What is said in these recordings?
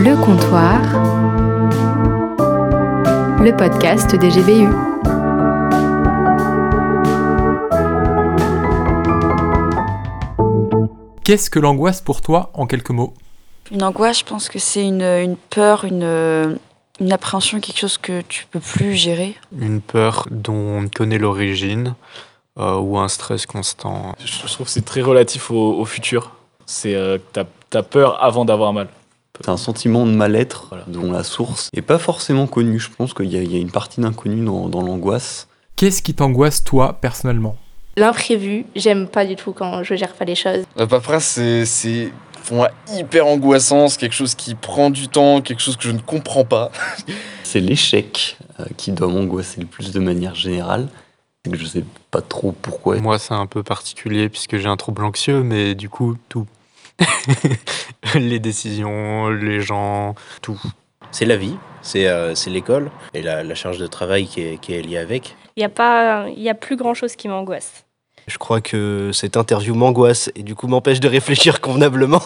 Le comptoir, le podcast des GBU. Qu'est-ce que l'angoisse pour toi en quelques mots? Une angoisse, je pense que c'est une, une peur, une, une appréhension, quelque chose que tu peux plus gérer. Une peur dont on connaît l'origine euh, ou un stress constant. Je trouve que c'est très relatif au, au futur. C'est euh, t'as as peur avant d'avoir mal. C'est un sentiment de mal-être Voilà. dont la source n'est pas forcément connue. Je pense qu'il y, a- il y a une partie d'inconnu dans, dans l'angoisse. Qu'est-ce qui t'angoisse toi personnellement? L'imprévu, j'aime pas du tout quand je gère pas les choses. La paperasse, c'est, c'est pour moi hyper angoissant, c'est quelque chose qui prend du temps, quelque chose que je ne comprends pas. C'est l'échec euh, qui doit m'angoisser le plus de manière générale. C'est que je sais pas trop pourquoi. Moi, c'est un peu particulier puisque j'ai un trouble anxieux, mais du coup, tout. les décisions, les gens, tout. C'est la vie, c'est euh, c'est l'école et la, la charge de travail qui est, qui est liée avec. Il y a pas, il y a plus grand chose qui m'angoisse. Je crois que cette interview m'angoisse et du coup m'empêche de réfléchir convenablement.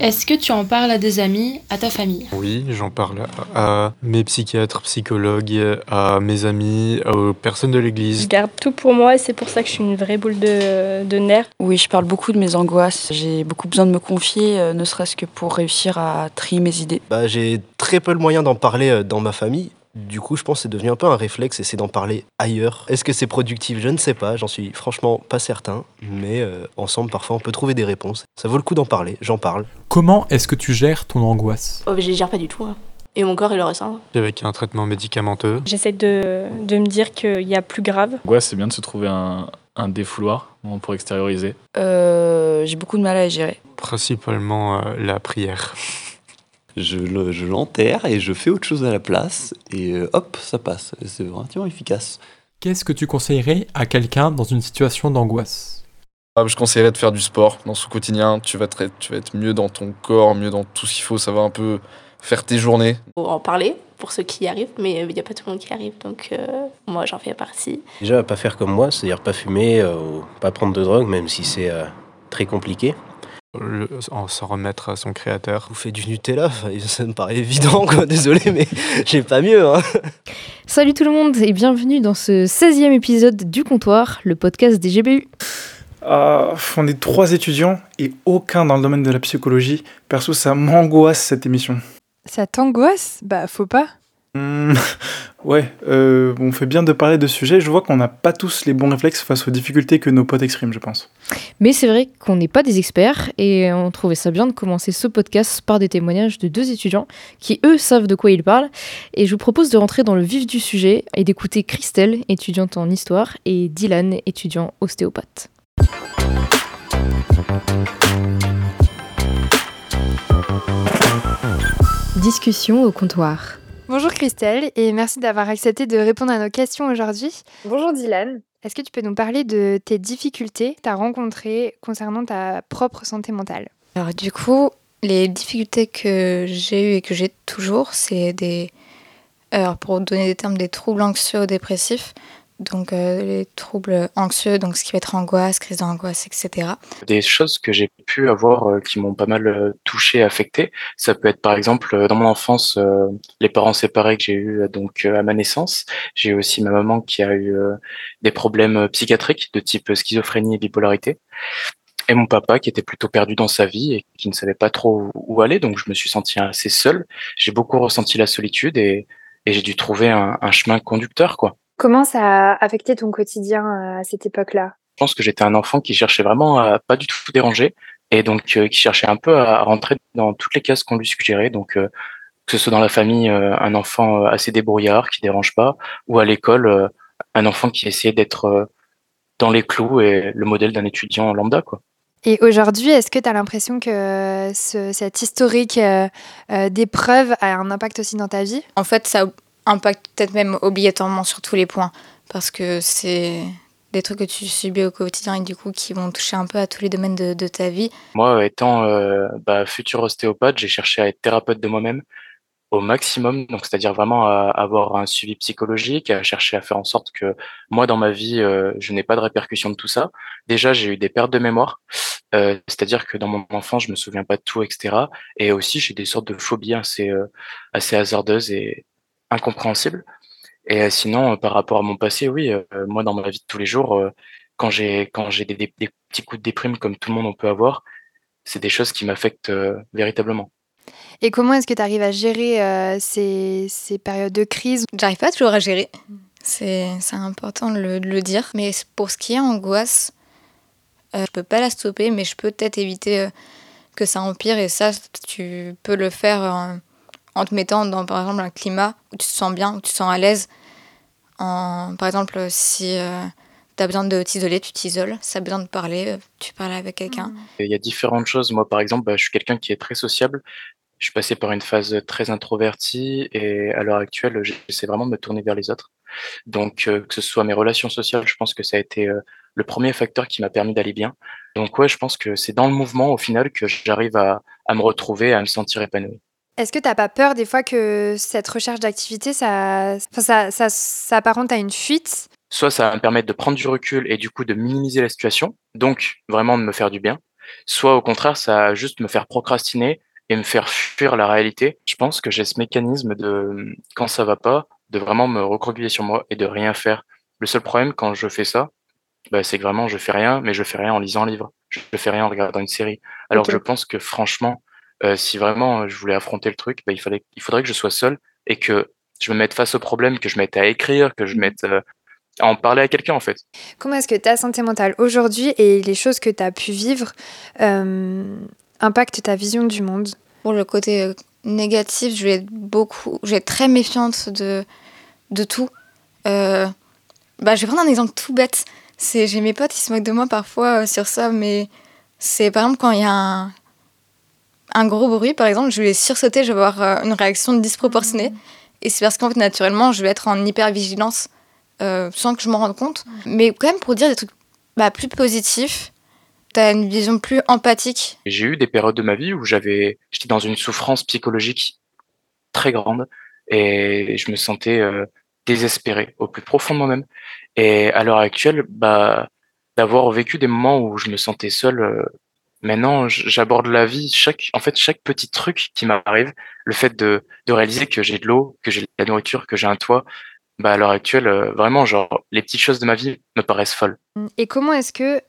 Est-ce que tu en parles à des amis, à ta famille? Oui, j'en parle à, mes psychiatres, psychologues, à mes amis, aux personnes de Je l'église. garde tout pour moi et c'est pour ça que je suis une vraie boule de, de nerfs. Oui, je parle beaucoup de mes angoisses. J'ai beaucoup besoin de me confier, euh, ne serait-ce que pour réussir à trier mes idées. Bah, J'ai très peu le moyen d'en parler euh, dans ma famille. Du coup, je pense que c'est devenu un peu un réflexe et c'est d'en parler ailleurs. Est-ce que c'est productif? Je ne sais pas, j'en suis franchement pas certain. Mais euh, ensemble, parfois, on peut trouver des réponses. Ça vaut le coup d'en parler, j'en parle. Comment est-ce que tu gères ton angoisse? Oh, je les gère pas du tout. hein. Et mon corps, il le ressent. Avec un traitement médicamenteux. J'essaie de, de me dire qu'il y a plus grave. L'angoisse, c'est bien de se trouver un, un défouloir pour extérioriser. Euh, J'ai beaucoup de mal à les gérer. Principalement euh, la prière. Je le- je l'enterre et je fais autre chose à la place. Et euh, hop, ça passe. C'est relativement efficace. Qu'est-ce que tu conseillerais à quelqu'un dans une situation d'angoisse? Ah, Je conseillerais de faire du sport dans son quotidien. Tu vas, être, tu vas être mieux dans ton corps, mieux dans tout ce qu'il faut. Ça va un peu faire tes journées. Faut en parler pour ceux qui y arrivent, mais il n'y a pas tout le monde qui y arrive. Donc euh, moi, j'en fais partie. Déjà, pas faire comme moi, c'est-à-dire pas fumer euh, ou pas prendre de drogue, même si c'est euh, très compliqué. Le- en s'en remettre à son créateur. Vous faites du Nutella, ça me paraît évident, quoi. Désolé, mais j'ai pas mieux. Hein. Salut tout le monde et bienvenue dans ce 16e épisode du comptoir, le podcast des GBU. Ah, on est trois étudiants et aucun dans le domaine de la psychologie. Perso, ça m'angoisse cette émission. Ça t'angoisse? Bah, faut pas. Hmm, ouais, euh, on fait bien de parler de ce sujet. Je vois qu'on n'a pas tous les bons réflexes face aux difficultés que nos potes expriment, je pense. Mais c'est vrai qu'on n'est pas des experts et on trouvait ça bien de commencer ce podcast par des témoignages de deux étudiants qui, eux, savent de quoi ils parlent. Et je vous propose de rentrer dans le vif du sujet et d'écouter Christelle, étudiante en histoire, et Dylan, étudiant ostéopathe. Discussion au comptoir. Bonjour Christelle et merci d'avoir accepté de répondre à nos questions aujourd'hui. Bonjour Dylan. Est-ce que tu peux nous parler de tes difficultés que tu as rencontrées concernant ta propre santé mentale? Alors du coup, les difficultés que j'ai eues et que j'ai toujours, c'est des, alors pour donner des termes, des troubles anxieux ou dépressifs. Donc euh, les troubles anxieux, donc ce qui va être angoisse, crise d'angoisse, etc. Des choses que j'ai pu avoir euh, qui m'ont pas mal euh, touché, affecté. Ça peut être par exemple euh, dans mon enfance, euh, les parents séparés que j'ai eu donc à ma naissance. J'ai aussi ma maman qui a eu des problèmes psychiatriques de type schizophrénie et bipolarité. Et mon papa qui était plutôt perdu dans sa vie et qui ne savait pas trop où aller, donc je me suis senti assez seul. J'ai beaucoup ressenti la solitude et, et j'ai dû trouver un, un chemin conducteur, quoi. Comment ça a affecté ton quotidien euh, à cette époque-là? Je pense que j'étais un enfant qui cherchait vraiment à pas du tout déranger et donc euh, qui cherchait un peu à rentrer dans toutes les cases qu'on lui suggérait. Donc euh, que ce soit dans la famille, euh, un enfant assez débrouillard qui dérange pas, ou à l'école, euh, un enfant qui essayait d'être euh, dans les clous et le modèle d'un étudiant lambda, quoi. Et aujourd'hui, est-ce que tu as l'impression que ce- cet historique d'épreuves a un impact aussi dans ta vie? En fait, ça impacte peut-être même obligatoirement sur tous les points parce que c'est des trucs que tu subis au quotidien et du coup qui vont toucher un peu à tous les domaines de, ta vie. Moi, étant euh, bah, futur ostéopathe, j'ai cherché à être thérapeute de moi-même. au maximum, donc c'est-à-dire vraiment à avoir un suivi psychologique, à chercher à faire en sorte que moi dans ma vie, euh, je n'ai pas de répercussions de tout ça. Déjà, j'ai eu des pertes de mémoire, euh, c'est-à-dire que dans mon enfance, je me souviens pas de tout, etc. Et aussi, j'ai des sortes de phobies assez, assez hasardeuses et incompréhensibles. Et euh, sinon, euh, par rapport à mon passé, oui, euh, moi dans ma vie de tous les jours, euh, quand j'ai quand j'ai des, des- des petits coups de déprime comme tout le monde on peut avoir, c'est des choses qui m'affectent euh, véritablement. Et comment est-ce que tu arrives à gérer euh, ces, ces périodes de crise? J'arrive pas toujours à gérer. C'est c'est important de le, de le dire. Mais pour ce qui est angoisse, euh, je peux pas la stopper, mais je peux peut-être éviter euh, que ça empire. Et ça, tu peux le faire en, te mettant dans, par exemple, un climat où tu te sens bien, où tu te sens à l'aise. En, par exemple, si tu as besoin de t'isoler, tu t'isoles. Si tu as besoin de parler, euh, tu parles avec quelqu'un. Il y a différentes choses. Moi, par exemple, bah, je suis quelqu'un qui est très sociable. Je suis passé par une phase très introvertie et à l'heure actuelle, j'essaie vraiment de me tourner vers les autres. Donc, euh, que ce soit mes relations sociales, je pense que ça a été euh, le premier facteur qui m'a permis d'aller bien. Donc, ouais, je pense que c'est dans le mouvement, au final, que j'arrive à, à me retrouver, à me sentir épanoui. Est-ce que t'as pas peur des fois que cette recherche d'activité, ça, ça, ça s'apparente à une fuite? Soit ça va me permettre de prendre du recul et du coup de minimiser la situation, donc vraiment de me faire du bien. Soit au contraire, ça va juste me faire procrastiner et me faire fuir la réalité. Je pense que j'ai ce mécanisme de, quand ça va pas, de vraiment me recroqueviller sur moi et de rien faire. Le seul problème quand je fais ça, bah, c'est que vraiment je fais rien, mais je fais rien en lisant un livre. Je fais rien en regardant une série. Alors que je pense que franchement, euh, si vraiment je voulais affronter le truc, bah, il fallait, il faudrait que je sois seul et que je me mette face au problème, que je mette à écrire, que je mette euh, à en parler à quelqu'un en fait. Comment est-ce que ta santé mentale aujourd'hui et les choses que tu as pu vivre euh, impactent ta vision du monde? Pour le côté euh, négatif, je vais être beaucoup, je vais être très méfiante de, de tout. Euh, bah, je vais prendre un exemple tout bête. C'est, j'ai mes potes qui se moquent de moi parfois euh, sur ça, mais c'est par exemple quand il y a un, un gros bruit, par exemple, je vais sursauter, je vais avoir euh, une réaction disproportionnée. Et c'est parce qu'en fait, naturellement, je vais être en hyper-vigilance euh, sans que je m'en rende compte. Mais quand même, pour dire des trucs bah, plus positifs, t'as une vision plus empathique J'ai eu des périodes de ma vie où j'avais, j'étais dans une souffrance psychologique très grande et je me sentais euh, désespéré au plus profond de moi-même. Et à l'heure actuelle, bah, d'avoir vécu des moments où je me sentais seul, euh, maintenant j'aborde la vie, chaque, en fait, chaque petit truc qui m'arrive, le fait de, de réaliser que j'ai de l'eau, que j'ai de la nourriture, que j'ai un toit, bah, à l'heure actuelle, euh, vraiment, genre, les petites choses de ma vie me paraissent folles. Et comment est-ce que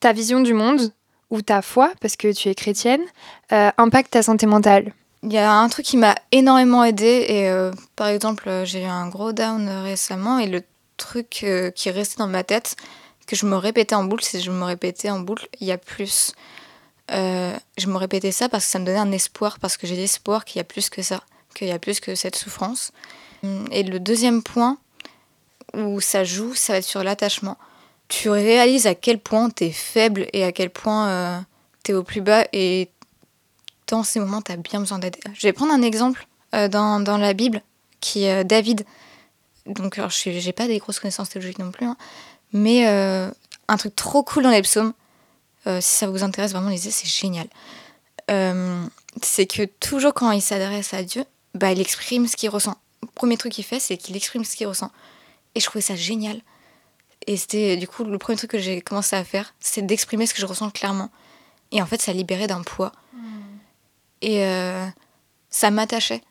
ta vision du monde ou ta foi, parce que tu es chrétienne, euh, impacte ta santé mentale? Il y a un truc qui m'a énormément aidé et euh, par exemple j'ai eu un gros down récemment et le truc euh, qui est resté dans ma tête que je me répétais en boucle, c'est je me répétais en boucle il y a plus. Euh, je me répétais ça parce que ça me donnait un espoir, parce que j'ai l'espoir qu'il y a plus que ça, qu'il y a plus que cette souffrance. Et le deuxième point où ça joue, ça va être sur l'attachement. Tu réalises à quel point t'es faible et à quel point euh, t'es au plus bas et dans ces moments, tu as bien besoin d'aide. Je vais prendre un exemple euh, dans, dans la Bible, qui est David. Donc, alors, je n'ai pas des grosses connaissances théologiques non plus, hein, mais euh, un truc trop cool dans les psaumes, euh, si ça vous intéresse vraiment, lisez, c'est génial. Euh, c'est que toujours quand il s'adresse à Dieu, bah, il exprime ce qu'il ressent. Le premier truc qu'il fait, c'est qu'il exprime ce qu'il ressent. Et je trouvais ça génial. Et c'était du coup le premier truc que j'ai commencé à faire, c'est d'exprimer ce que je ressens clairement. Et en fait, ça libérait d'un poids. Et euh, ça m'attachait.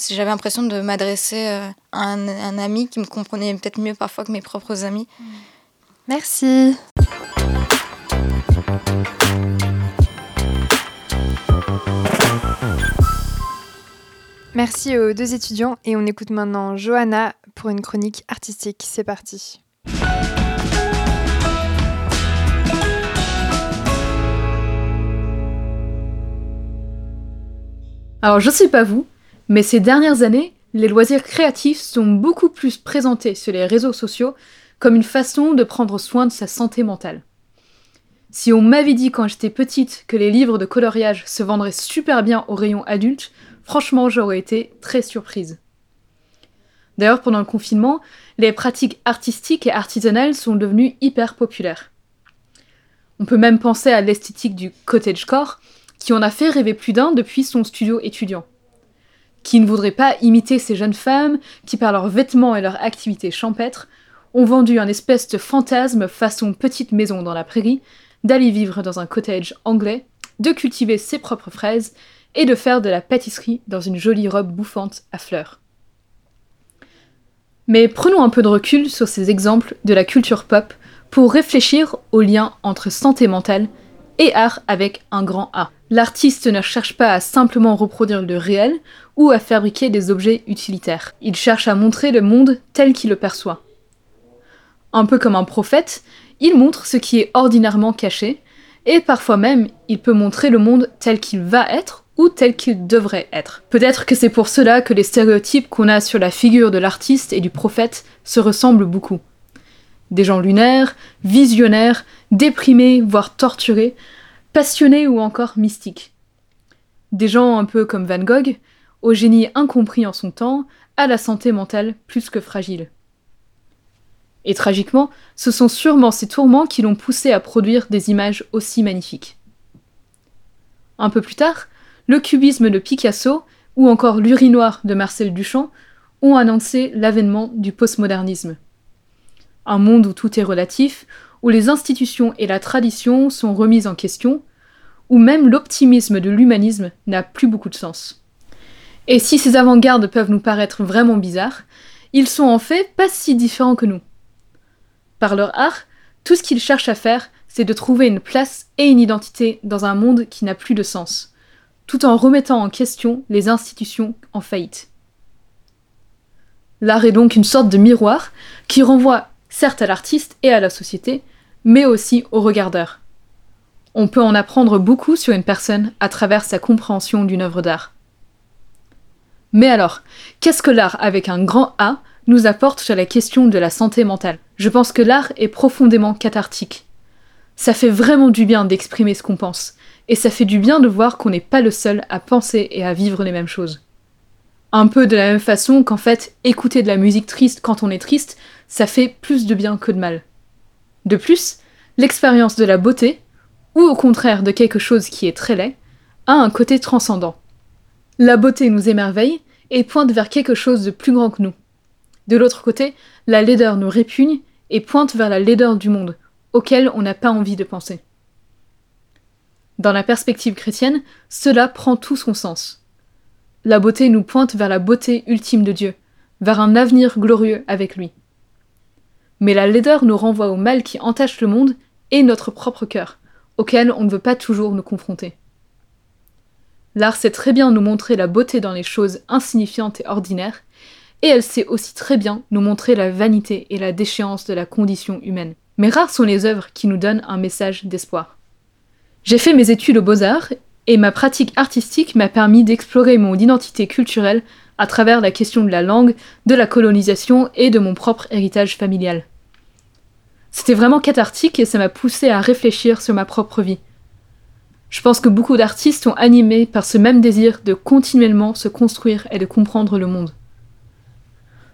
Si J'avais l'impression de m'adresser euh, à un, un ami qui me comprenait peut-être mieux parfois que mes propres amis. Merci. Merci aux deux étudiants et on écoute maintenant Johanna pour une chronique artistique. C'est parti. Alors je sais pas vous, mais ces dernières années, les loisirs créatifs sont beaucoup plus présentés sur les réseaux sociaux comme une façon de prendre soin de sa santé mentale. Si on m'avait dit quand j'étais petite que les livres de coloriage se vendraient super bien au rayon adulte, franchement j'aurais été très surprise. D'ailleurs, pendant le confinement, les pratiques artistiques et artisanales sont devenues hyper populaires. On peut même penser à l'esthétique du cottagecore, qui en a fait rêver plus d'un depuis son studio étudiant. Qui ne voudraient pas imiter ces jeunes femmes qui, par leurs vêtements et leurs activités champêtres, ont vendu un espèce de fantasme façon petite maison dans la prairie, d'aller vivre dans un cottage anglais, de cultiver ses propres fraises et de faire de la pâtisserie dans une jolie robe bouffante à fleurs. Mais prenons un peu de recul sur ces exemples de la culture pop pour réfléchir au lien entre santé mentale et art avec un grand A. L'artiste ne cherche pas à simplement reproduire le réel ou à fabriquer des objets utilitaires. Il cherche à montrer le monde tel qu'il le perçoit. Un peu comme un prophète, il montre ce qui est ordinairement caché, et parfois même il peut montrer le monde tel qu'il va être ou tel qu'il devrait être. Peut-être que c'est pour cela que les stéréotypes qu'on a sur la figure de l'artiste et du prophète se ressemblent beaucoup. Des gens lunaires, visionnaires, déprimés, voire torturés, passionnés ou encore mystiques. Des gens un peu comme Van Gogh, au génie incompris en son temps, à la santé mentale plus que fragile. Et tragiquement, ce sont sûrement ces tourments qui l'ont poussé à produire des images aussi magnifiques. Un peu plus tard, le cubisme de Picasso ou encore l'urinoir de Marcel Duchamp ont annoncé l'avènement du postmodernisme. Un monde où tout est relatif, où les institutions et la tradition sont remises en question, où même l'optimisme de l'humanisme n'a plus beaucoup de sens. Et si ces avant-gardes peuvent nous paraître vraiment bizarres, ils sont en fait pas si différents que nous. Par leur art, tout ce qu'ils cherchent à faire, c'est de trouver une place et une identité dans un monde qui n'a plus de sens, tout en remettant en question les institutions en faillite. L'art est donc une sorte de miroir qui renvoie certes à l'artiste et à la société, mais aussi au regardeur. On peut en apprendre beaucoup sur une personne à travers sa compréhension d'une œuvre d'art. Mais alors, qu'est-ce que l'art avec un grand A nous apporte sur la question de la santé mentale? Je pense que l'art est profondément cathartique. Ça fait vraiment du bien d'exprimer ce qu'on pense, et ça fait du bien de voir qu'on n'est pas le seul à penser et à vivre les mêmes choses. Un peu de la même façon qu'en fait, écouter de la musique triste quand on est triste, ça fait plus de bien que de mal. De plus, l'expérience de la beauté, ou au contraire de quelque chose qui est très laid, a un côté transcendant. La beauté nous émerveille et pointe vers quelque chose de plus grand que nous. De l'autre côté, la laideur nous répugne et pointe vers la laideur du monde, auquel on n'a pas envie de penser. Dans la perspective chrétienne, cela prend tout son sens. La beauté nous pointe vers la beauté ultime de Dieu, vers un avenir glorieux avec lui. Mais la laideur nous renvoie au mal qui entache le monde et notre propre cœur, auquel on ne veut pas toujours nous confronter. L'art sait très bien nous montrer la beauté dans les choses insignifiantes et ordinaires, et elle sait aussi très bien nous montrer la vanité et la déchéance de la condition humaine. Mais rares sont les œuvres qui nous donnent un message d'espoir. J'ai fait mes études aux beaux-arts, et ma pratique artistique m'a permis d'explorer mon identité culturelle à travers la question de la langue, de la colonisation et de mon propre héritage familial. C'était vraiment cathartique et ça m'a poussé à réfléchir sur ma propre vie. Je pense que beaucoup d'artistes sont animés par ce même désir de continuellement se construire et de comprendre le monde.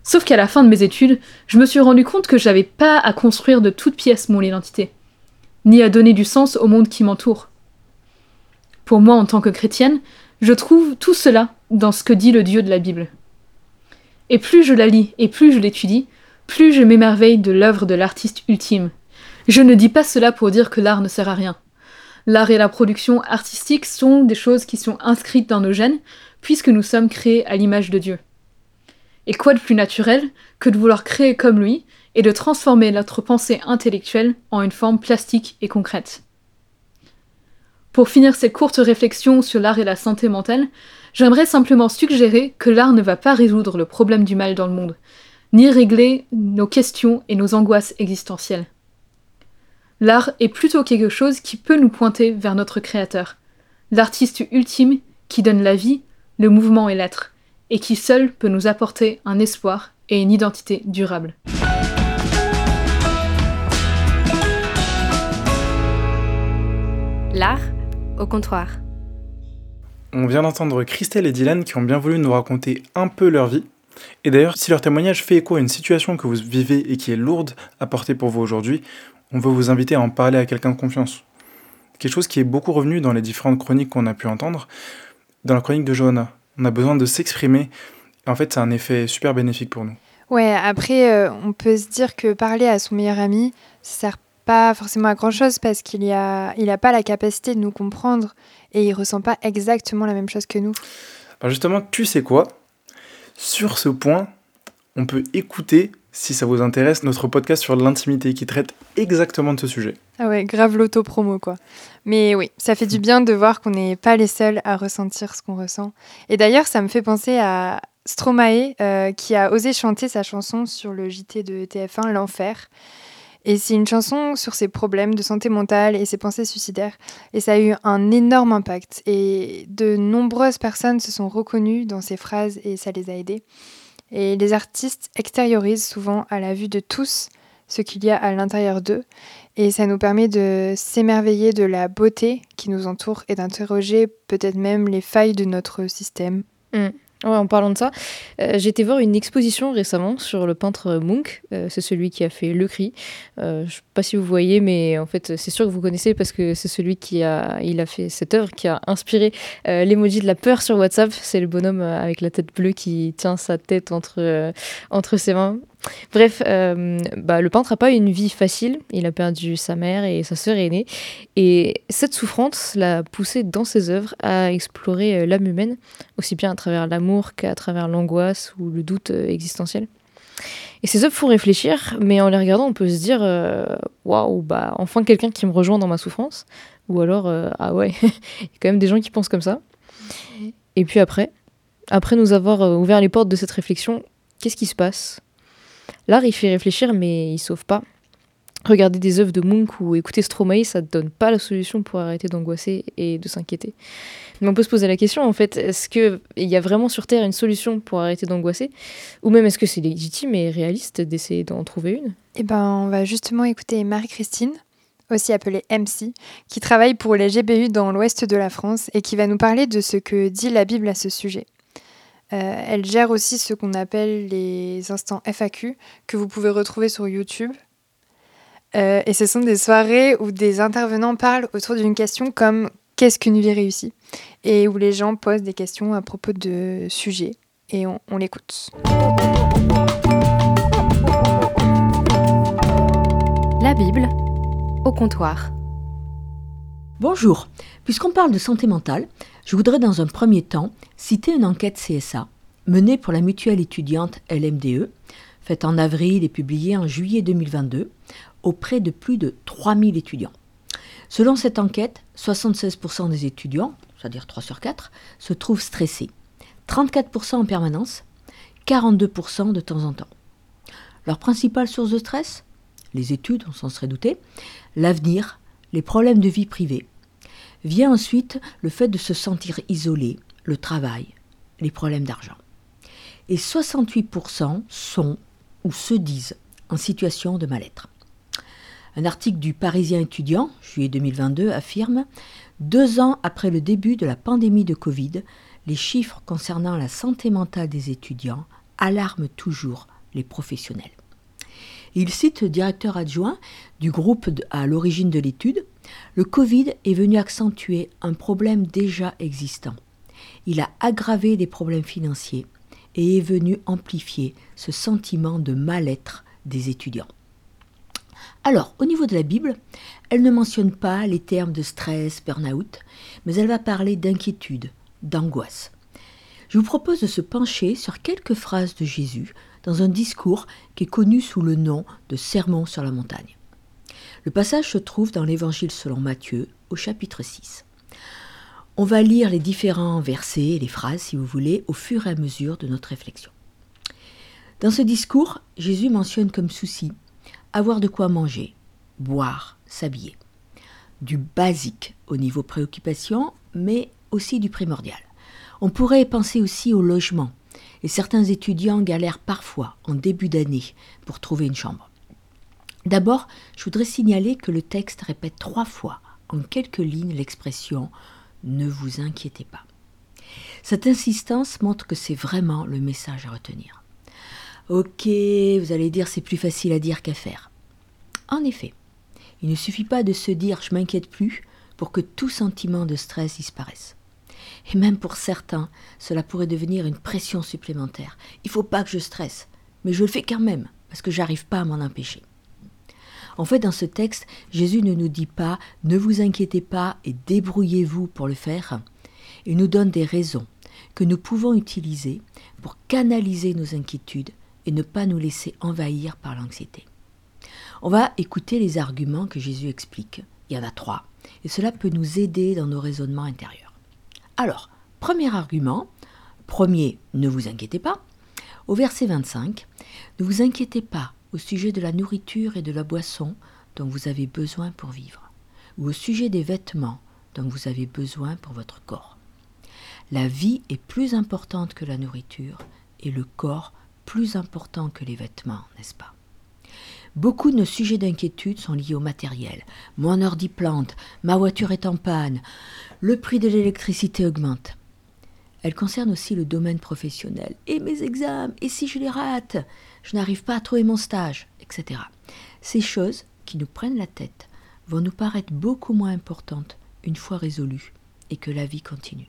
Sauf qu'à la fin de mes études, je me suis rendu compte que j'avais pas à construire de toute pièce mon identité, ni à donner du sens au monde qui m'entoure. Pour moi, en tant que chrétienne, je trouve tout cela dans ce que dit le Dieu de la Bible. Et plus je la lis et plus je l'étudie, plus je m'émerveille de l'œuvre de l'artiste ultime. Je ne dis pas cela pour dire que l'art ne sert à rien. L'art et la production artistique sont des choses qui sont inscrites dans nos gènes, puisque nous sommes créés à l'image de Dieu. Et quoi de plus naturel que de vouloir créer comme lui et de transformer notre pensée intellectuelle en une forme plastique et concrète. Pour finir cette courte réflexion sur l'art et la santé mentale, j'aimerais simplement suggérer que l'art ne va pas résoudre le problème du mal dans le monde, ni régler nos questions et nos angoisses existentielles. L'art est plutôt quelque chose qui peut nous pointer vers notre créateur, l'artiste ultime qui donne la vie, le mouvement et l'être, et qui seul peut nous apporter un espoir et une identité durable. L'art au comptoir. On vient d'entendre Christelle et Dylan qui ont bien voulu nous raconter un peu leur vie. Et d'ailleurs, si leur témoignage fait écho à une situation que vous vivez et qui est lourde à porter pour vous aujourd'hui, on veut vous inviter à en parler à quelqu'un de confiance. Quelque chose qui est beaucoup revenu dans les différentes chroniques qu'on a pu entendre. Dans la chronique de Johanna, On a besoin de s'exprimer. En fait, c'est un effet super bénéfique pour nous. Ouais, après, euh, on peut se dire que parler à son meilleur ami, ça sert pas forcément à grand chose parce qu'il y a, il a pas la capacité de nous comprendre et il ressent pas exactement la même chose que nous. Alors justement, tu sais quoi? Sur ce point, on peut écouter, si ça vous intéresse, notre podcast sur l'intimité qui traite exactement de ce sujet. Ah ouais, grave l'auto-promo quoi. Mais oui, ça fait du bien de voir qu'on n'est pas les seuls à ressentir ce qu'on ressent. Et d'ailleurs, ça me fait penser à Stromae euh, qui a osé chanter sa chanson sur le JT de TF1, L'Enfer. Et c'est une chanson sur ses problèmes de santé mentale et ses pensées suicidaires. Et ça a eu un énorme impact. Et de nombreuses personnes se sont reconnues dans ses phrases et ça les a aidées. Et les artistes extériorisent souvent à la vue de tous ce qu'il y a à l'intérieur d'eux. Et ça nous permet de s'émerveiller de la beauté qui nous entoure et d'interroger peut-être même les failles de notre système. Mm. En parlant de ça, euh, été voir une exposition récemment sur le peintre Munch. Euh, c'est celui qui a fait Le Cri. Euh, je ne sais pas si vous voyez, mais en fait, c'est sûr que vous connaissez parce que c'est celui qui a, fait cette œuvre qui a inspiré l'emoji de la peur sur WhatsApp. C'est le bonhomme avec la tête bleue qui tient sa tête entre ses mains. Bref, euh, bah, le peintre n'a pas eu une vie facile. Il a perdu sa mère et sa sœur aînée. Et cette souffrance l'a poussé dans ses œuvres à explorer euh, l'âme humaine, aussi bien à travers l'amour qu'à travers l'angoisse ou le doute euh, existentiel. Et ces œuvres font réfléchir, mais en les regardant, on peut se dire waouh, bah enfin quelqu'un qui me rejoint dans ma souffrance. Ou alors, ah ouais, il y a quand même des gens qui pensent comme ça. Et puis après, après nous avoir ouvert les portes de cette réflexion, qu'est-ce qui se passe? L'art, il fait réfléchir, mais il sauve pas. Regarder des œuvres de Munch ou écouter Stromae, ça ne donne pas la solution pour arrêter d'angoisser et de s'inquiéter. Mais on peut se poser la question, en fait, est-ce qu'il y a vraiment sur Terre une solution pour arrêter d'angoisser? Ou même est-ce que c'est légitime et réaliste d'essayer d'en trouver une? Eh ben, on va justement écouter Marie-Christine, aussi appelée MC, qui travaille pour les GBU dans l'ouest de la France et qui va nous parler de ce que dit la Bible à ce sujet. Euh, elle gère aussi ce qu'on appelle les instants FAQ que vous pouvez retrouver sur YouTube. Euh, et ce sont des soirées où des intervenants parlent autour d'une question comme qu'est-ce qu'une vie réussie? et où les gens posent des questions à propos de sujets et on, on l'écoute. La Bible au comptoir. Bonjour, puisqu'on parle de santé mentale, je voudrais dans un premier temps citer une enquête CSA menée pour la mutuelle étudiante LMDE, faite en avril et publiée en juillet 2022 auprès de plus de 3000 étudiants. Selon cette enquête, 76% des étudiants, c'est-à-dire 3 sur 4, se trouvent stressés, 34% en permanence, 42% de temps en temps. Leur principale source de stress? Les études, on s'en serait douté, l'avenir, les problèmes de vie privée, Vient ensuite le fait de se sentir isolé, le travail, les problèmes d'argent. Et 68% sont ou se disent en situation de mal-être. Un article du Parisien étudiant, juillet 2022, affirme Deux ans après le début de la pandémie de Covid, les chiffres concernant la santé mentale des étudiants alarment toujours les professionnels. Il cite le directeur adjoint du groupe à l'origine de l'étude. Le Covid est venu accentuer un problème déjà existant. Il a aggravé des problèmes financiers et est venu amplifier ce sentiment de mal-être des étudiants. Alors, au niveau de la Bible, elle ne mentionne pas les termes de stress, burn-out, mais elle va parler d'inquiétude, d'angoisse. Je vous propose de se pencher sur quelques phrases de Jésus dans un discours qui est connu sous le nom de Sermon sur la montagne. Le passage se trouve dans l'Évangile selon Matthieu au chapitre 6. On va lire les différents versets et les phrases, si vous voulez, au fur et à mesure de notre réflexion. Dans ce discours, Jésus mentionne comme souci avoir de quoi manger, boire, s'habiller. Du basique au niveau préoccupation, mais aussi du primordial. On pourrait penser aussi au logement, et certains étudiants galèrent parfois en début d'année pour trouver une chambre. D'abord, je voudrais signaler que le texte répète trois fois en quelques lignes l'expression ne vous inquiétez pas. Cette insistance montre que c'est vraiment le message à retenir. Ok, vous allez dire c'est plus facile à dire qu'à faire. En effet, il ne suffit pas de se dire je m'inquiète plus pour que tout sentiment de stress disparaisse. Et même pour certains, cela pourrait devenir une pression supplémentaire. Il faut pas que je stresse, mais je le fais quand même, parce que j'arrive pas à m'en empêcher. En fait, dans ce texte, Jésus ne nous dit pas ne vous inquiétez pas et débrouillez-vous pour le faire. Il nous donne des raisons que nous pouvons utiliser pour canaliser nos inquiétudes et ne pas nous laisser envahir par l'anxiété. On va écouter les arguments que Jésus explique. Il y en a trois, et cela peut nous aider dans nos raisonnements intérieurs. Alors, premier argument, premier, ne vous inquiétez pas. Au verset 25, ne vous inquiétez pas au sujet de la nourriture et de la boisson dont vous avez besoin pour vivre, ou au sujet des vêtements dont vous avez besoin pour votre corps. La vie est plus importante que la nourriture et le corps plus important que les vêtements, n'est-ce pas? Beaucoup de nos sujets d'inquiétude sont liés au matériel. Mon ordi plante, ma voiture est en panne, le prix de l'électricité augmente. Elle concerne aussi le domaine professionnel. Et mes examens, et si je les rate, je n'arrive pas à trouver mon stage, etc. Ces choses qui nous prennent la tête vont nous paraître beaucoup moins importantes une fois résolues et que la vie continue.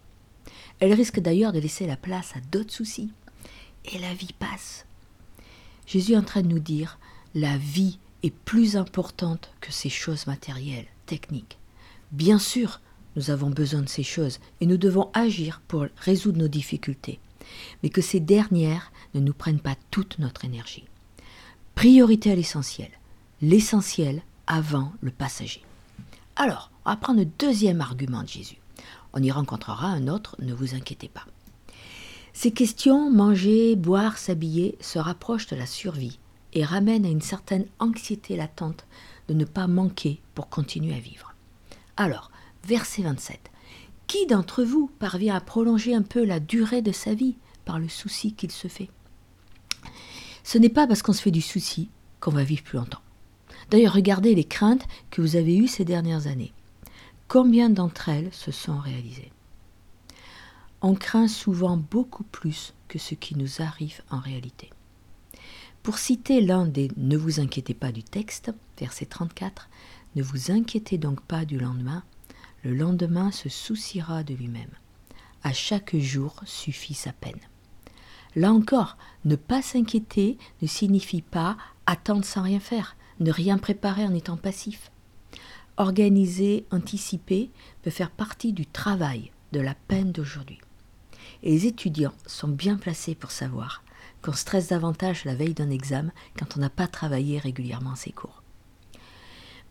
Elles risquent d'ailleurs de laisser la place à d'autres soucis. Et la vie passe. Jésus est en train de nous dire la vie est plus importante que ces choses matérielles, techniques. Bien sûr, nous avons besoin de ces choses et nous devons agir pour résoudre nos difficultés, mais que ces dernières ne nous prennent pas toute notre énergie. Priorité à l'essentiel, l'essentiel avant le passager. Alors, on va prendre le deuxième argument de Jésus. On y rencontrera un autre, ne vous inquiétez pas. Ces questions, manger, boire, s'habiller, se rapprochent de la survie et ramène à une certaine anxiété latente de ne pas manquer pour continuer à vivre. Alors, verset 27. Qui d'entre vous parvient à prolonger un peu la durée de sa vie par le souci qu'il se fait? Ce n'est pas parce qu'on se fait du souci qu'on va vivre plus longtemps. D'ailleurs, regardez les craintes que vous avez eues ces dernières années. Combien d'entre elles se sont réalisées? On craint souvent beaucoup plus que ce qui nous arrive en réalité. Pour citer l'un des Ne vous inquiétez pas du texte, verset 34, Ne vous inquiétez donc pas du lendemain, le lendemain se souciera de lui-même. À chaque jour suffit sa peine. Là encore, ne pas s'inquiéter ne signifie pas attendre sans rien faire, ne rien préparer en étant passif. Organiser, anticiper peut faire partie du travail, de la peine d'aujourd'hui. Et les étudiants sont bien placés pour savoir qu'on stresse davantage la veille d'un examen quand on n'a pas travaillé régulièrement ses cours.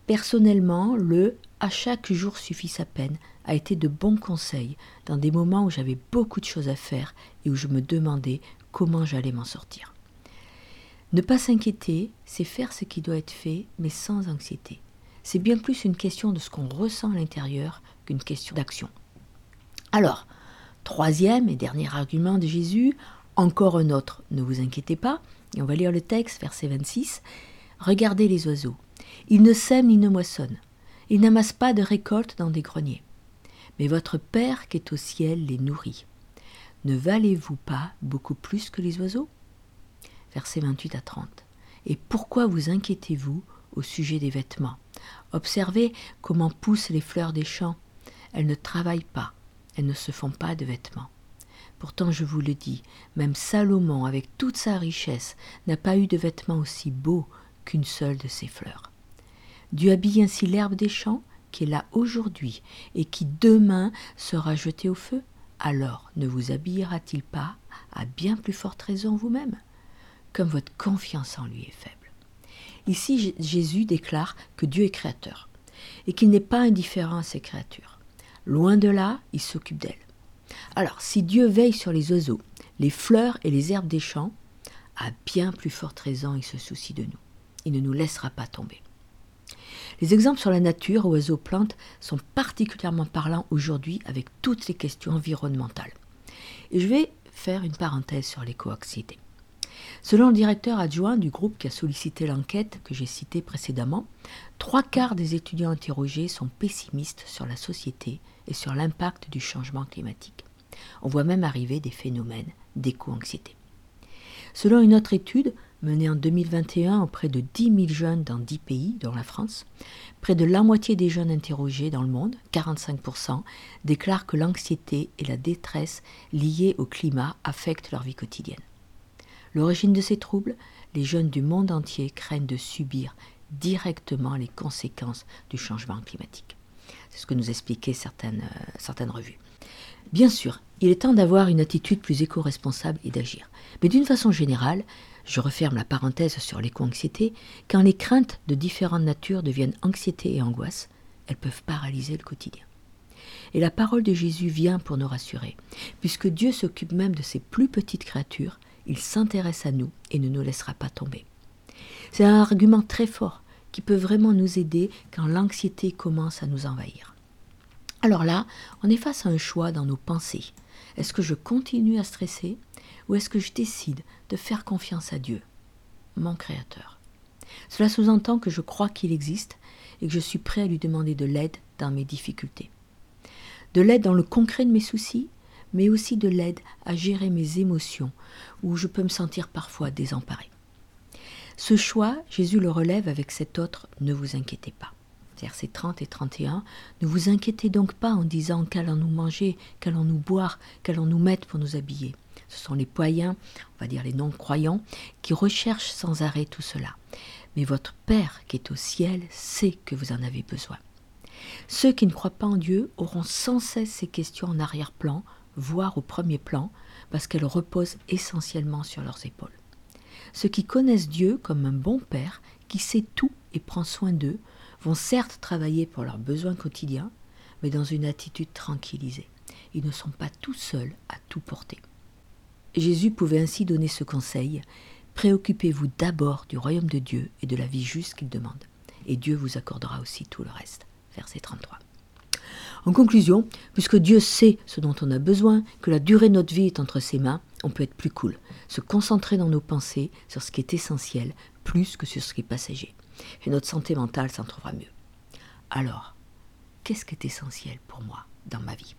Personnellement, le à chaque jour suffit sa peine a été de bons conseils dans des moments où j'avais beaucoup de choses à faire et où je me demandais comment j'allais m'en sortir. Ne pas s'inquiéter, c'est faire ce qui doit être fait, mais sans anxiété. C'est bien plus une question de ce qu'on ressent à l'intérieur qu'une question d'action. Alors, troisième et dernier argument de Jésus, encore un autre, ne vous inquiétez pas, et on va lire le texte, verset 26. Regardez les oiseaux. Ils ne sèment ni ne moissonnent. Ils n'amassent pas de récolte dans des greniers. Mais votre Père qui est au ciel les nourrit. Ne valez-vous pas beaucoup plus que les oiseaux? Verset 28 à 30. Et pourquoi vous inquiétez-vous au sujet des vêtements? Observez comment poussent les fleurs des champs. Elles ne travaillent pas, elles ne se font pas de vêtements. Pourtant, je vous le dis, même Salomon, avec toute sa richesse, n'a pas eu de vêtements aussi beaux qu'une seule de ses fleurs. Dieu habille ainsi l'herbe des champs, qui est là aujourd'hui, et qui demain sera jetée au feu. Alors ne vous habillera-t-il pas à bien plus forte raison vous-même, comme votre confiance en lui est faible Ici, Jésus déclare que Dieu est créateur, et qu'il n'est pas indifférent à ses créatures. Loin de là, il s'occupe d'elles. Alors, si Dieu veille sur les oiseaux, les fleurs et les herbes des champs, à bien plus forte raison il se soucie de nous. Il ne nous laissera pas tomber. Les exemples sur la nature, oiseaux, plantes, sont particulièrement parlants aujourd'hui avec toutes les questions environnementales. Et je vais faire une parenthèse sur l'éco-anxiété. Selon le directeur adjoint du groupe qui a sollicité l'enquête que j'ai citée précédemment, trois quarts des étudiants interrogés sont pessimistes sur la société et sur l'impact du changement climatique. On voit même arriver des phénomènes d'éco-anxiété. Selon une autre étude, menée en 2021 auprès de 10 000 jeunes dans 10 pays, dont la France, près de la moitié des jeunes interrogés dans le monde, 45%, déclarent que l'anxiété et la détresse liées au climat affectent leur vie quotidienne. L'origine de ces troubles, les jeunes du monde entier craignent de subir directement les conséquences du changement climatique. C'est ce que nous expliquaient certaines, euh, certaines revues. Bien sûr, il est temps d'avoir une attitude plus éco-responsable et d'agir. Mais d'une façon générale, je referme la parenthèse sur l'éco-anxiété, quand les craintes de différentes natures deviennent anxiété et angoisse, elles peuvent paralyser le quotidien. Et la parole de Jésus vient pour nous rassurer, puisque Dieu s'occupe même de ses plus petites créatures, il s'intéresse à nous et ne nous laissera pas tomber. C'est un argument très fort qui peut vraiment nous aider quand l'anxiété commence à nous envahir. Alors là, on est face à un choix dans nos pensées. Est-ce que je continue à stresser ou est-ce que je décide de faire confiance à Dieu, mon Créateur? Cela sous-entend que je crois qu'il existe et que je suis prêt à lui demander de l'aide dans mes difficultés. De l'aide dans le concret de mes soucis, mais aussi de l'aide à gérer mes émotions, où je peux me sentir parfois désemparé. Ce choix, Jésus le relève avec cet autre Ne vous inquiétez pas. Versets 30 et 31. Ne vous inquiétez donc pas en disant qu'allons-nous manger, qu'allons-nous boire, qu'allons-nous mettre pour nous habiller. Ce sont les païens, on va dire les non-croyants, qui recherchent sans arrêt tout cela. Mais votre Père qui est au ciel sait que vous en avez besoin. Ceux qui ne croient pas en Dieu auront sans cesse ces questions en arrière-plan, voire au premier plan, parce qu'elles reposent essentiellement sur leurs épaules. Ceux qui connaissent Dieu comme un bon Père, qui sait tout et prend soin d'eux, vont certes travailler pour leurs besoins quotidiens, mais dans une attitude tranquillisée. Ils ne sont pas tout seuls à tout porter. Jésus pouvait ainsi donner ce conseil Préoccupez-vous d'abord du royaume de Dieu et de la vie juste qu'il demande, et Dieu vous accordera aussi tout le reste. Verset 33. En conclusion, puisque Dieu sait ce dont on a besoin, que la durée de notre vie est entre ses mains, on peut être plus cool, se concentrer dans nos pensées sur ce qui est essentiel plus que sur ce qui est passager. Et notre santé mentale s'en trouvera mieux. Alors, qu'est-ce qui est essentiel pour moi dans ma vie?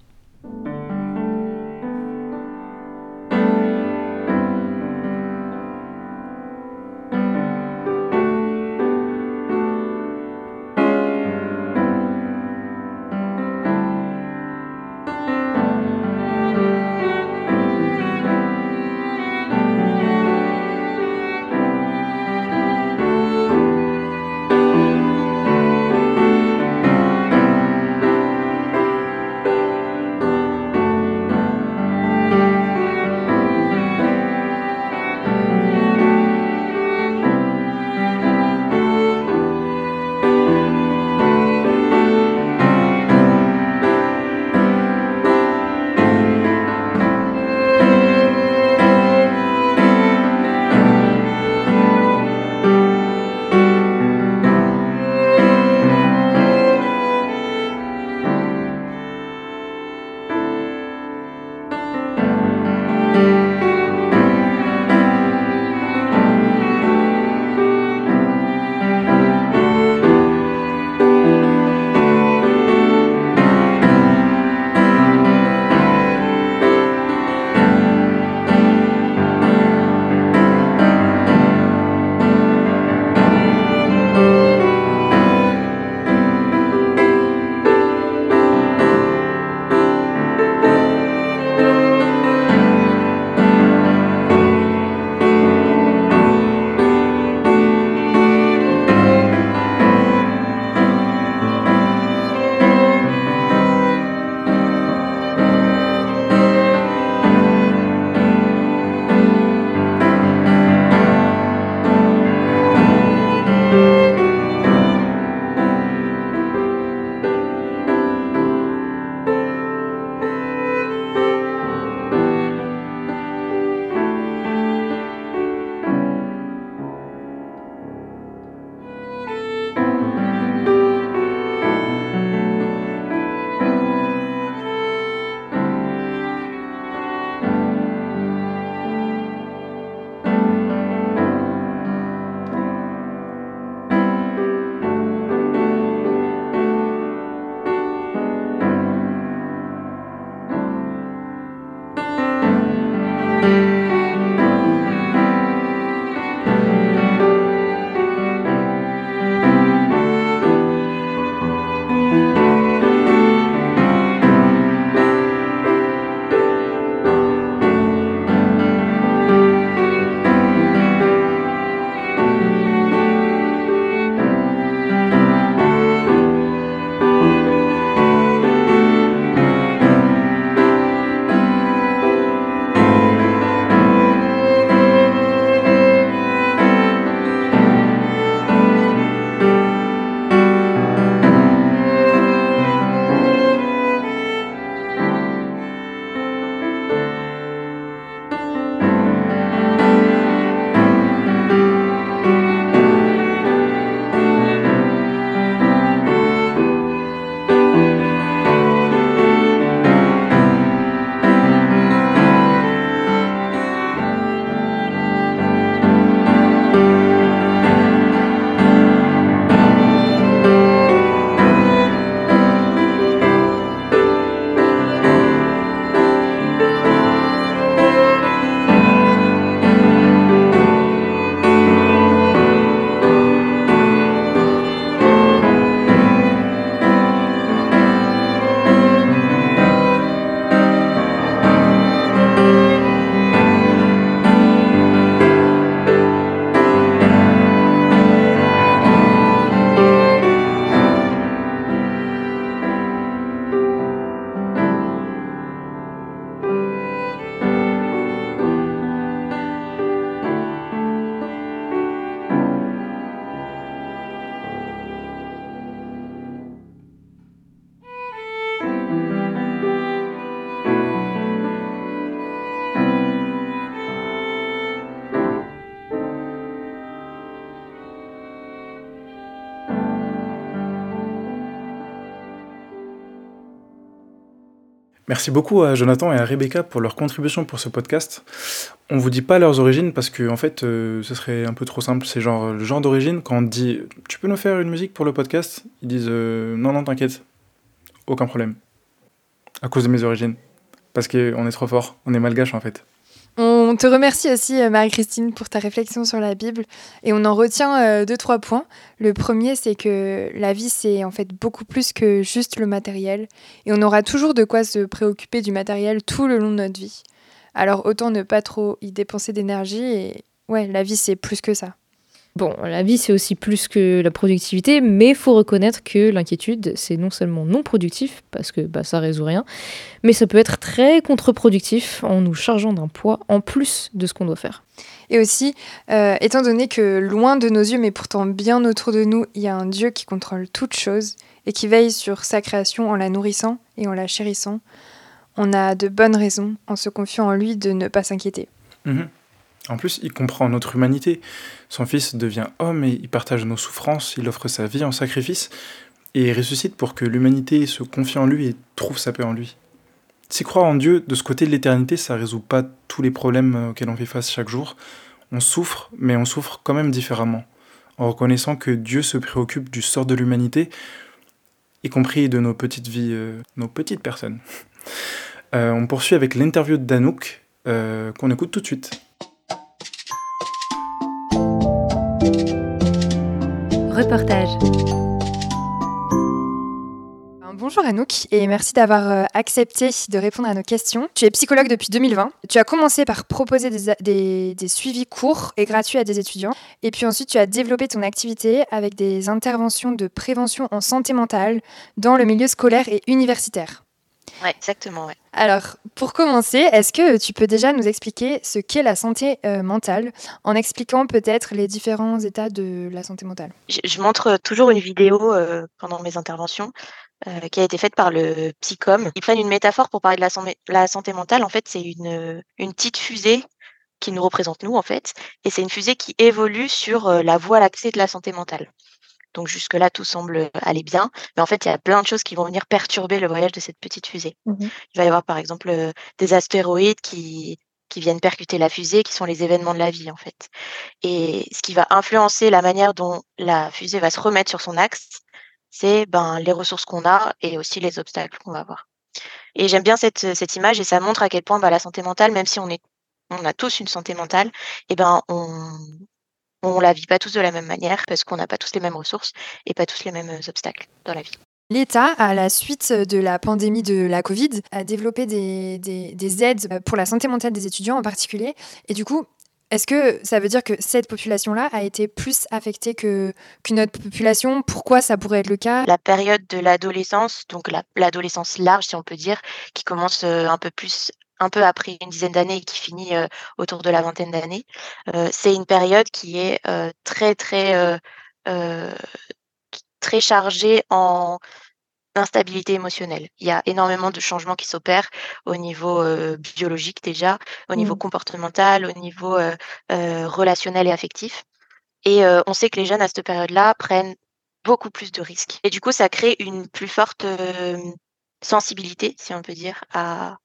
Merci beaucoup à Jonathan et à Rebecca pour leur contribution pour ce podcast. On vous dit pas leurs origines parce que en fait, euh, ce serait un peu trop simple. C'est genre le genre d'origine quand on dit tu peux nous faire une musique pour le podcast, ils disent euh, non non t'inquiète, aucun problème. À cause de mes origines, parce qu'on est trop fort, on est malgache en fait. On te remercie aussi, euh, Marie-Christine, pour ta réflexion sur la Bible. Et on en retient euh, deux, trois points. Le premier, c'est que la vie, c'est en fait beaucoup plus que juste le matériel. Et on aura toujours de quoi se préoccuper du matériel tout le long de notre vie. Alors autant ne pas trop y dépenser d'énergie. Et ouais, la vie, c'est plus que ça. Bon, la vie, c'est aussi plus que la productivité, mais il faut reconnaître que l'inquiétude, c'est non seulement non productif, parce que bah, ça résout rien, mais ça peut être très contre-productif en nous chargeant d'un poids en plus de ce qu'on doit faire. Et aussi, euh, étant donné que loin de nos yeux, mais pourtant bien autour de nous, il y a un Dieu qui contrôle toutes choses et qui veille sur sa création en la nourrissant et en la chérissant, on a de bonnes raisons, en se confiant en lui, de ne pas s'inquiéter. Mhm. En plus, il comprend notre humanité. Son Fils devient homme et il partage nos souffrances, il offre sa vie en sacrifice et ressuscite pour que l'humanité se confie en lui et trouve sa paix en lui. Si croire en Dieu de ce côté de l'éternité, ça résout pas tous les problèmes auxquels on fait face chaque jour. On souffre, mais on souffre quand même différemment, en reconnaissant que Dieu se préoccupe du sort de l'humanité, y compris de nos petites vies, euh, nos petites personnes. Euh, on poursuit avec l'interview de Danouk, euh, qu'on écoute tout de suite. Reportage. Bonjour Anouk et merci d'avoir euh, accepté de répondre à nos questions. Tu es psychologue depuis 2020. Tu as commencé par proposer des, des, des, suivis courts et gratuits à des étudiants. Et puis ensuite, tu as développé ton activité avec des interventions de prévention en santé mentale dans le milieu scolaire et universitaire. Oui, exactement. Ouais. Alors, pour commencer, est-ce que tu peux déjà nous expliquer ce qu'est la santé euh, mentale, en expliquant peut-être les différents états de la santé mentale? Je, je, montre toujours une vidéo euh, pendant mes interventions euh, qui a été faite par le Psychom. Ils prennent une métaphore pour parler de la, la santé mentale. En fait, c'est une, une petite fusée qui nous représente nous, en fait, et c'est une fusée qui évolue sur la voie lactée de la santé mentale. Donc jusque-là, tout semble aller bien. Mais en fait, il y a plein de choses qui vont venir perturber le voyage de cette petite fusée. Mmh. Il va y avoir par exemple des astéroïdes qui, qui viennent percuter la fusée, qui sont les événements de la vie en fait. Et ce qui va influencer la manière dont la fusée va se remettre sur son axe, c'est ben, les ressources qu'on a et aussi les obstacles qu'on va avoir. Et j'aime bien cette, cette image et ça montre à quel point bah, la santé mentale, même si on, est, on a tous une santé mentale, et ben, on, on la vit pas tous de la même manière parce qu'on n'a pas tous les mêmes ressources et pas tous les mêmes obstacles dans la vie. L'État, à la suite de la pandémie de la Covid, a développé des, des, des, aides pour la santé mentale des étudiants en particulier. Et du coup, est-ce que ça veut dire que cette population-là a été plus affectée que, qu'une autre population? Pourquoi ça pourrait être le cas? La période de l'adolescence, donc la, l'adolescence large, si on peut dire, qui commence un peu plus un peu après une dizaine d'années et qui finit euh, autour de la vingtaine d'années. Euh, c'est une période qui est euh, très très très chargée en instabilité émotionnelle. Il y a énormément de changements qui s'opèrent au niveau biologique déjà, au niveau Mmh. comportemental, au niveau relationnel et affectif. Et on sait que les jeunes à cette période-là prennent beaucoup plus de risques. Et du coup, ça crée une plus forte sensibilité, si on peut dire, à,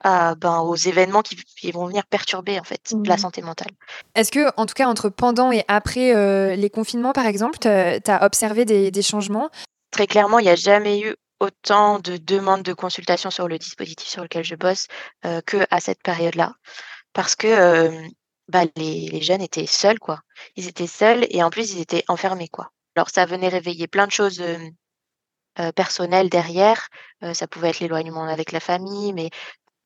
à, ben, aux événements qui, qui, vont venir perturber en fait Mmh. la santé mentale. Est-ce que, en tout cas, entre pendant et après euh, les confinements, par exemple, tu as observé des, des, changements? Très clairement, il n'y a jamais eu autant de demandes de consultation sur le dispositif sur lequel je bosse euh, que à cette période-là, parce que euh, bah, les, les, jeunes étaient seuls, quoi. Ils étaient seuls et en plus ils étaient enfermés, quoi. Alors ça venait réveiller plein de choses personnelles derrière. ça pouvait être l'éloignement avec la famille, mais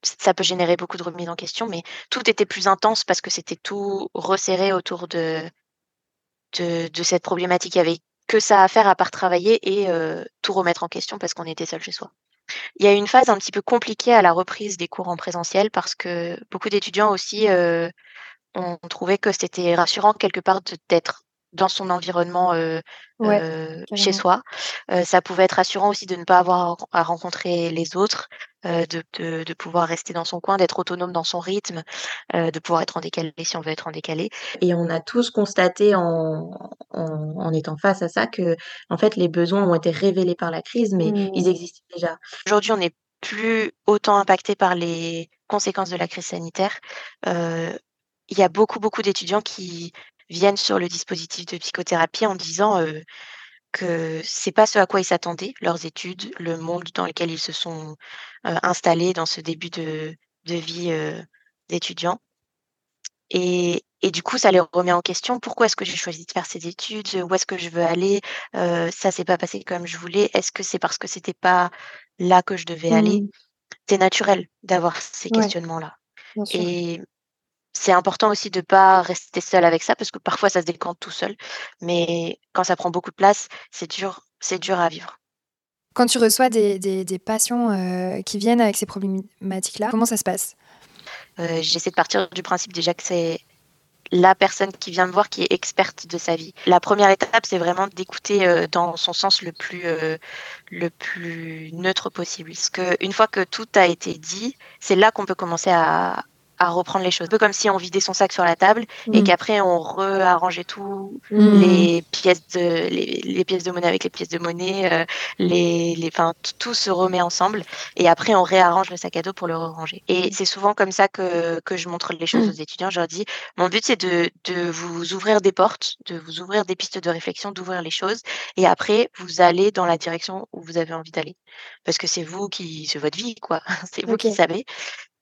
ça peut générer beaucoup de remises en question, mais tout était plus intense parce que c'était tout resserré autour de, cette problématique. Il y avait que ça à faire à part travailler et euh, tout remettre en question parce qu'on était seul chez soi. Il y a eu une phase un petit peu compliquée à la reprise des cours en présentiel parce que beaucoup d'étudiants aussi euh, ont trouvé que c'était rassurant quelque part d'être dans son environnement euh, ouais, euh, chez soi. Euh, ça pouvait être rassurant aussi de ne pas avoir à rencontrer les autres, de, de, de, pouvoir rester dans son coin, d'être autonome dans son rythme, de pouvoir être en décalé si on veut être en décalé. Et on a tous constaté en, en, en étant face à ça que en fait les besoins ont été révélés par la crise, mais mmh. ils existaient déjà. Aujourd'hui, on est plus autant impactés par les conséquences de la crise sanitaire. Il y a beaucoup, beaucoup d'étudiants qui viennent sur le dispositif de psychothérapie en disant euh, que c'est pas ce à quoi ils s'attendaient, leurs études, le monde dans lequel ils se sont euh, installés dans ce début de, de vie euh, d'étudiant. Et, et du coup, ça les remet en question. Pourquoi est-ce que j'ai choisi de faire ces études Où est-ce que je veux aller euh, Ça s'est pas passé comme je voulais. Est-ce que c'est parce que c'était pas là que je devais aller? Mmh. C'est naturel d'avoir ces Ouais, questionnements-là. Et c'est important aussi de pas rester seul avec ça parce que parfois ça se décante tout seul. Mais quand ça prend beaucoup de place, c'est dur, c'est dur à vivre. Quand tu reçois des, des- des patients euh, qui viennent avec ces problématiques-là, comment ça se passe? Euh, J'essaie de partir du principe déjà que c'est la personne qui vient me voir qui est experte de sa vie. La première étape, c'est vraiment d'écouter euh, dans son sens le plus, euh, le plus neutre possible. Parce que une fois que tout a été dit, c'est là qu'on peut commencer à, à reprendre les choses. Un peu comme si on vidait son sac sur la table et Mm. qu'après on rearrangeait tout Mm. les pièces de les, les pièces de monnaie avec les pièces de monnaie, euh, les, les, enfin tout se remet ensemble et après on réarrange le sac à dos pour le ranger. Et c'est souvent comme ça que que je montre les choses aux étudiants. Je leur dis mon but c'est de de vous ouvrir des portes, de vous ouvrir des pistes de réflexion, d'ouvrir les choses et après vous allez dans la direction où vous avez envie d'aller parce que c'est vous qui c'est votre vie quoi, c'est vous qui savez.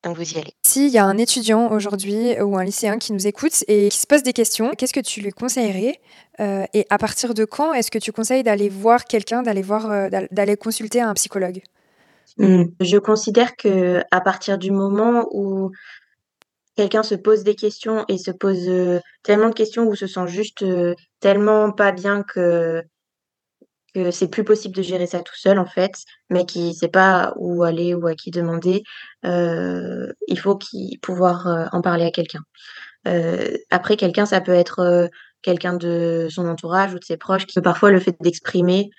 Donc vous y allez. S'il y a un étudiant aujourd'hui ou un lycéen qui nous écoute et qui se pose des questions, qu'est-ce que tu lui conseillerais Euh, Et à partir de quand est-ce que tu conseilles d'aller voir quelqu'un, d'aller voir, euh, d'al- d'aller consulter un psychologue? Mm. Je considère que à partir du moment où quelqu'un se pose des questions et se pose euh, tellement de questions ou se sent juste euh, tellement pas bien que que c'est plus possible de gérer ça tout seul en fait, mais qui sait pas où aller ou à qui demander, euh, il faut qu'il pouvoir euh, en parler à quelqu'un. Euh, après, quelqu'un, ça peut être quelqu'un de son entourage ou de ses proches qui parfois le fait d'exprimer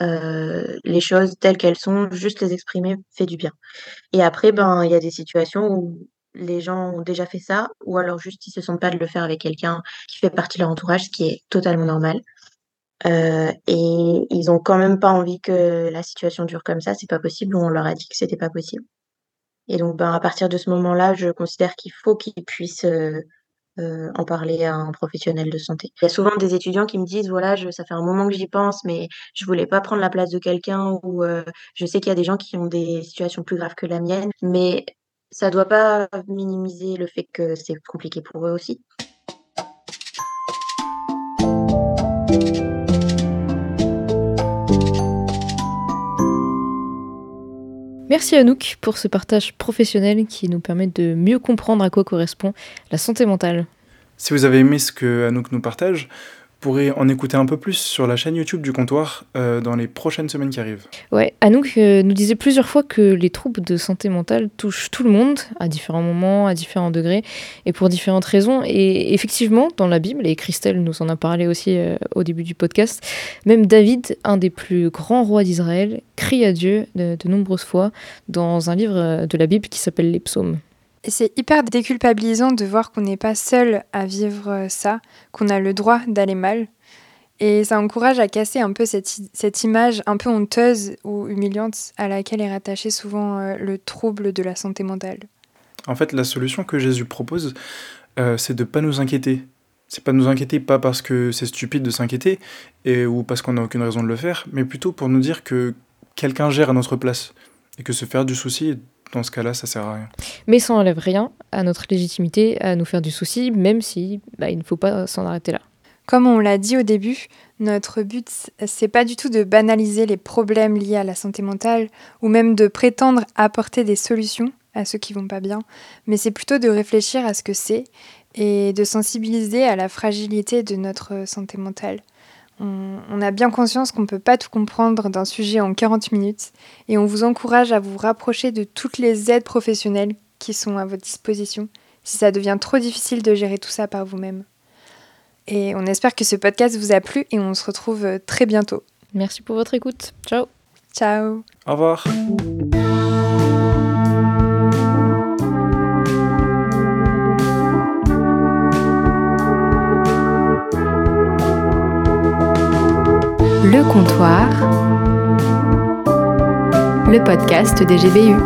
les choses telles qu'elles sont, juste les exprimer fait du bien. Et après, ben, il y a des situations où les gens ont déjà fait ça, ou alors juste ils se sentent pas de le faire avec quelqu'un qui fait partie de leur entourage, ce qui est totalement normal. Euh, et ils ont quand même pas envie que la situation dure comme ça, c'est pas possible, on leur a dit que c'était pas possible. Et donc, ben, à partir de ce moment-là, je considère qu'il faut qu'ils puissent euh, euh, en parler à un professionnel de santé. Il y a souvent des étudiants qui me disent, voilà, ça fait un moment que j'y pense, mais je voulais pas prendre la place de quelqu'un, ou je sais qu'il y a des gens qui ont des situations plus graves que la mienne, mais ça doit pas minimiser le fait que c'est compliqué pour eux aussi. Merci Anouk pour ce partage professionnel qui nous permet de mieux comprendre à quoi correspond la santé mentale. Si vous avez aimé ce que Anouk nous partage, pourrez en écouter un peu plus sur la chaîne YouTube du comptoir euh, dans les prochaines semaines qui arrivent. Ouais, Anouk euh, nous disait plusieurs fois que les troubles de santé mentale touchent tout le monde à différents moments, à différents degrés et pour différentes raisons. Et effectivement, dans la Bible, et Christelle nous en a parlé aussi euh, au début du podcast, même David, un des plus grands rois d'Israël, crie à Dieu de, nombreuses fois dans un livre euh, de la Bible qui s'appelle les Psaumes. Et c'est hyper déculpabilisant de voir qu'on n'est pas seul à vivre euh, ça, qu'on a le droit d'aller mal. Et ça encourage à casser un peu cette, cette image un peu honteuse ou humiliante à laquelle est rattaché souvent euh, le trouble de la santé mentale. En fait, la solution que Jésus propose, euh, c'est de ne pas nous inquiéter. C'est pas nous inquiéter pas parce que c'est stupide de s'inquiéter et ou parce qu'on n'a aucune raison de le faire, mais plutôt pour nous dire que quelqu'un gère à notre place et que se faire du souci, dans ce cas-là, ça sert à rien. Mais ça enlève rien à notre légitimité à nous faire du souci, même si bah, il ne faut pas s'en arrêter là. Comme on l'a dit au début, notre but, c'est pas du tout de banaliser les problèmes liés à la santé mentale ou même de prétendre apporter des solutions à ceux qui vont pas bien, mais c'est plutôt de réfléchir à ce que c'est et de sensibiliser à la fragilité de notre santé mentale. On, on a bien conscience qu'on ne peut pas tout comprendre d'un sujet en 40 minutes et on vous encourage à vous rapprocher de toutes les aides professionnelles qui sont à votre disposition si ça devient trop difficile de gérer tout ça par vous-même. Et on espère que ce podcast vous a plu et on se retrouve très bientôt. Merci pour votre écoute. Ciao. Ciao. Au revoir. Le comptoir le podcast des GBU.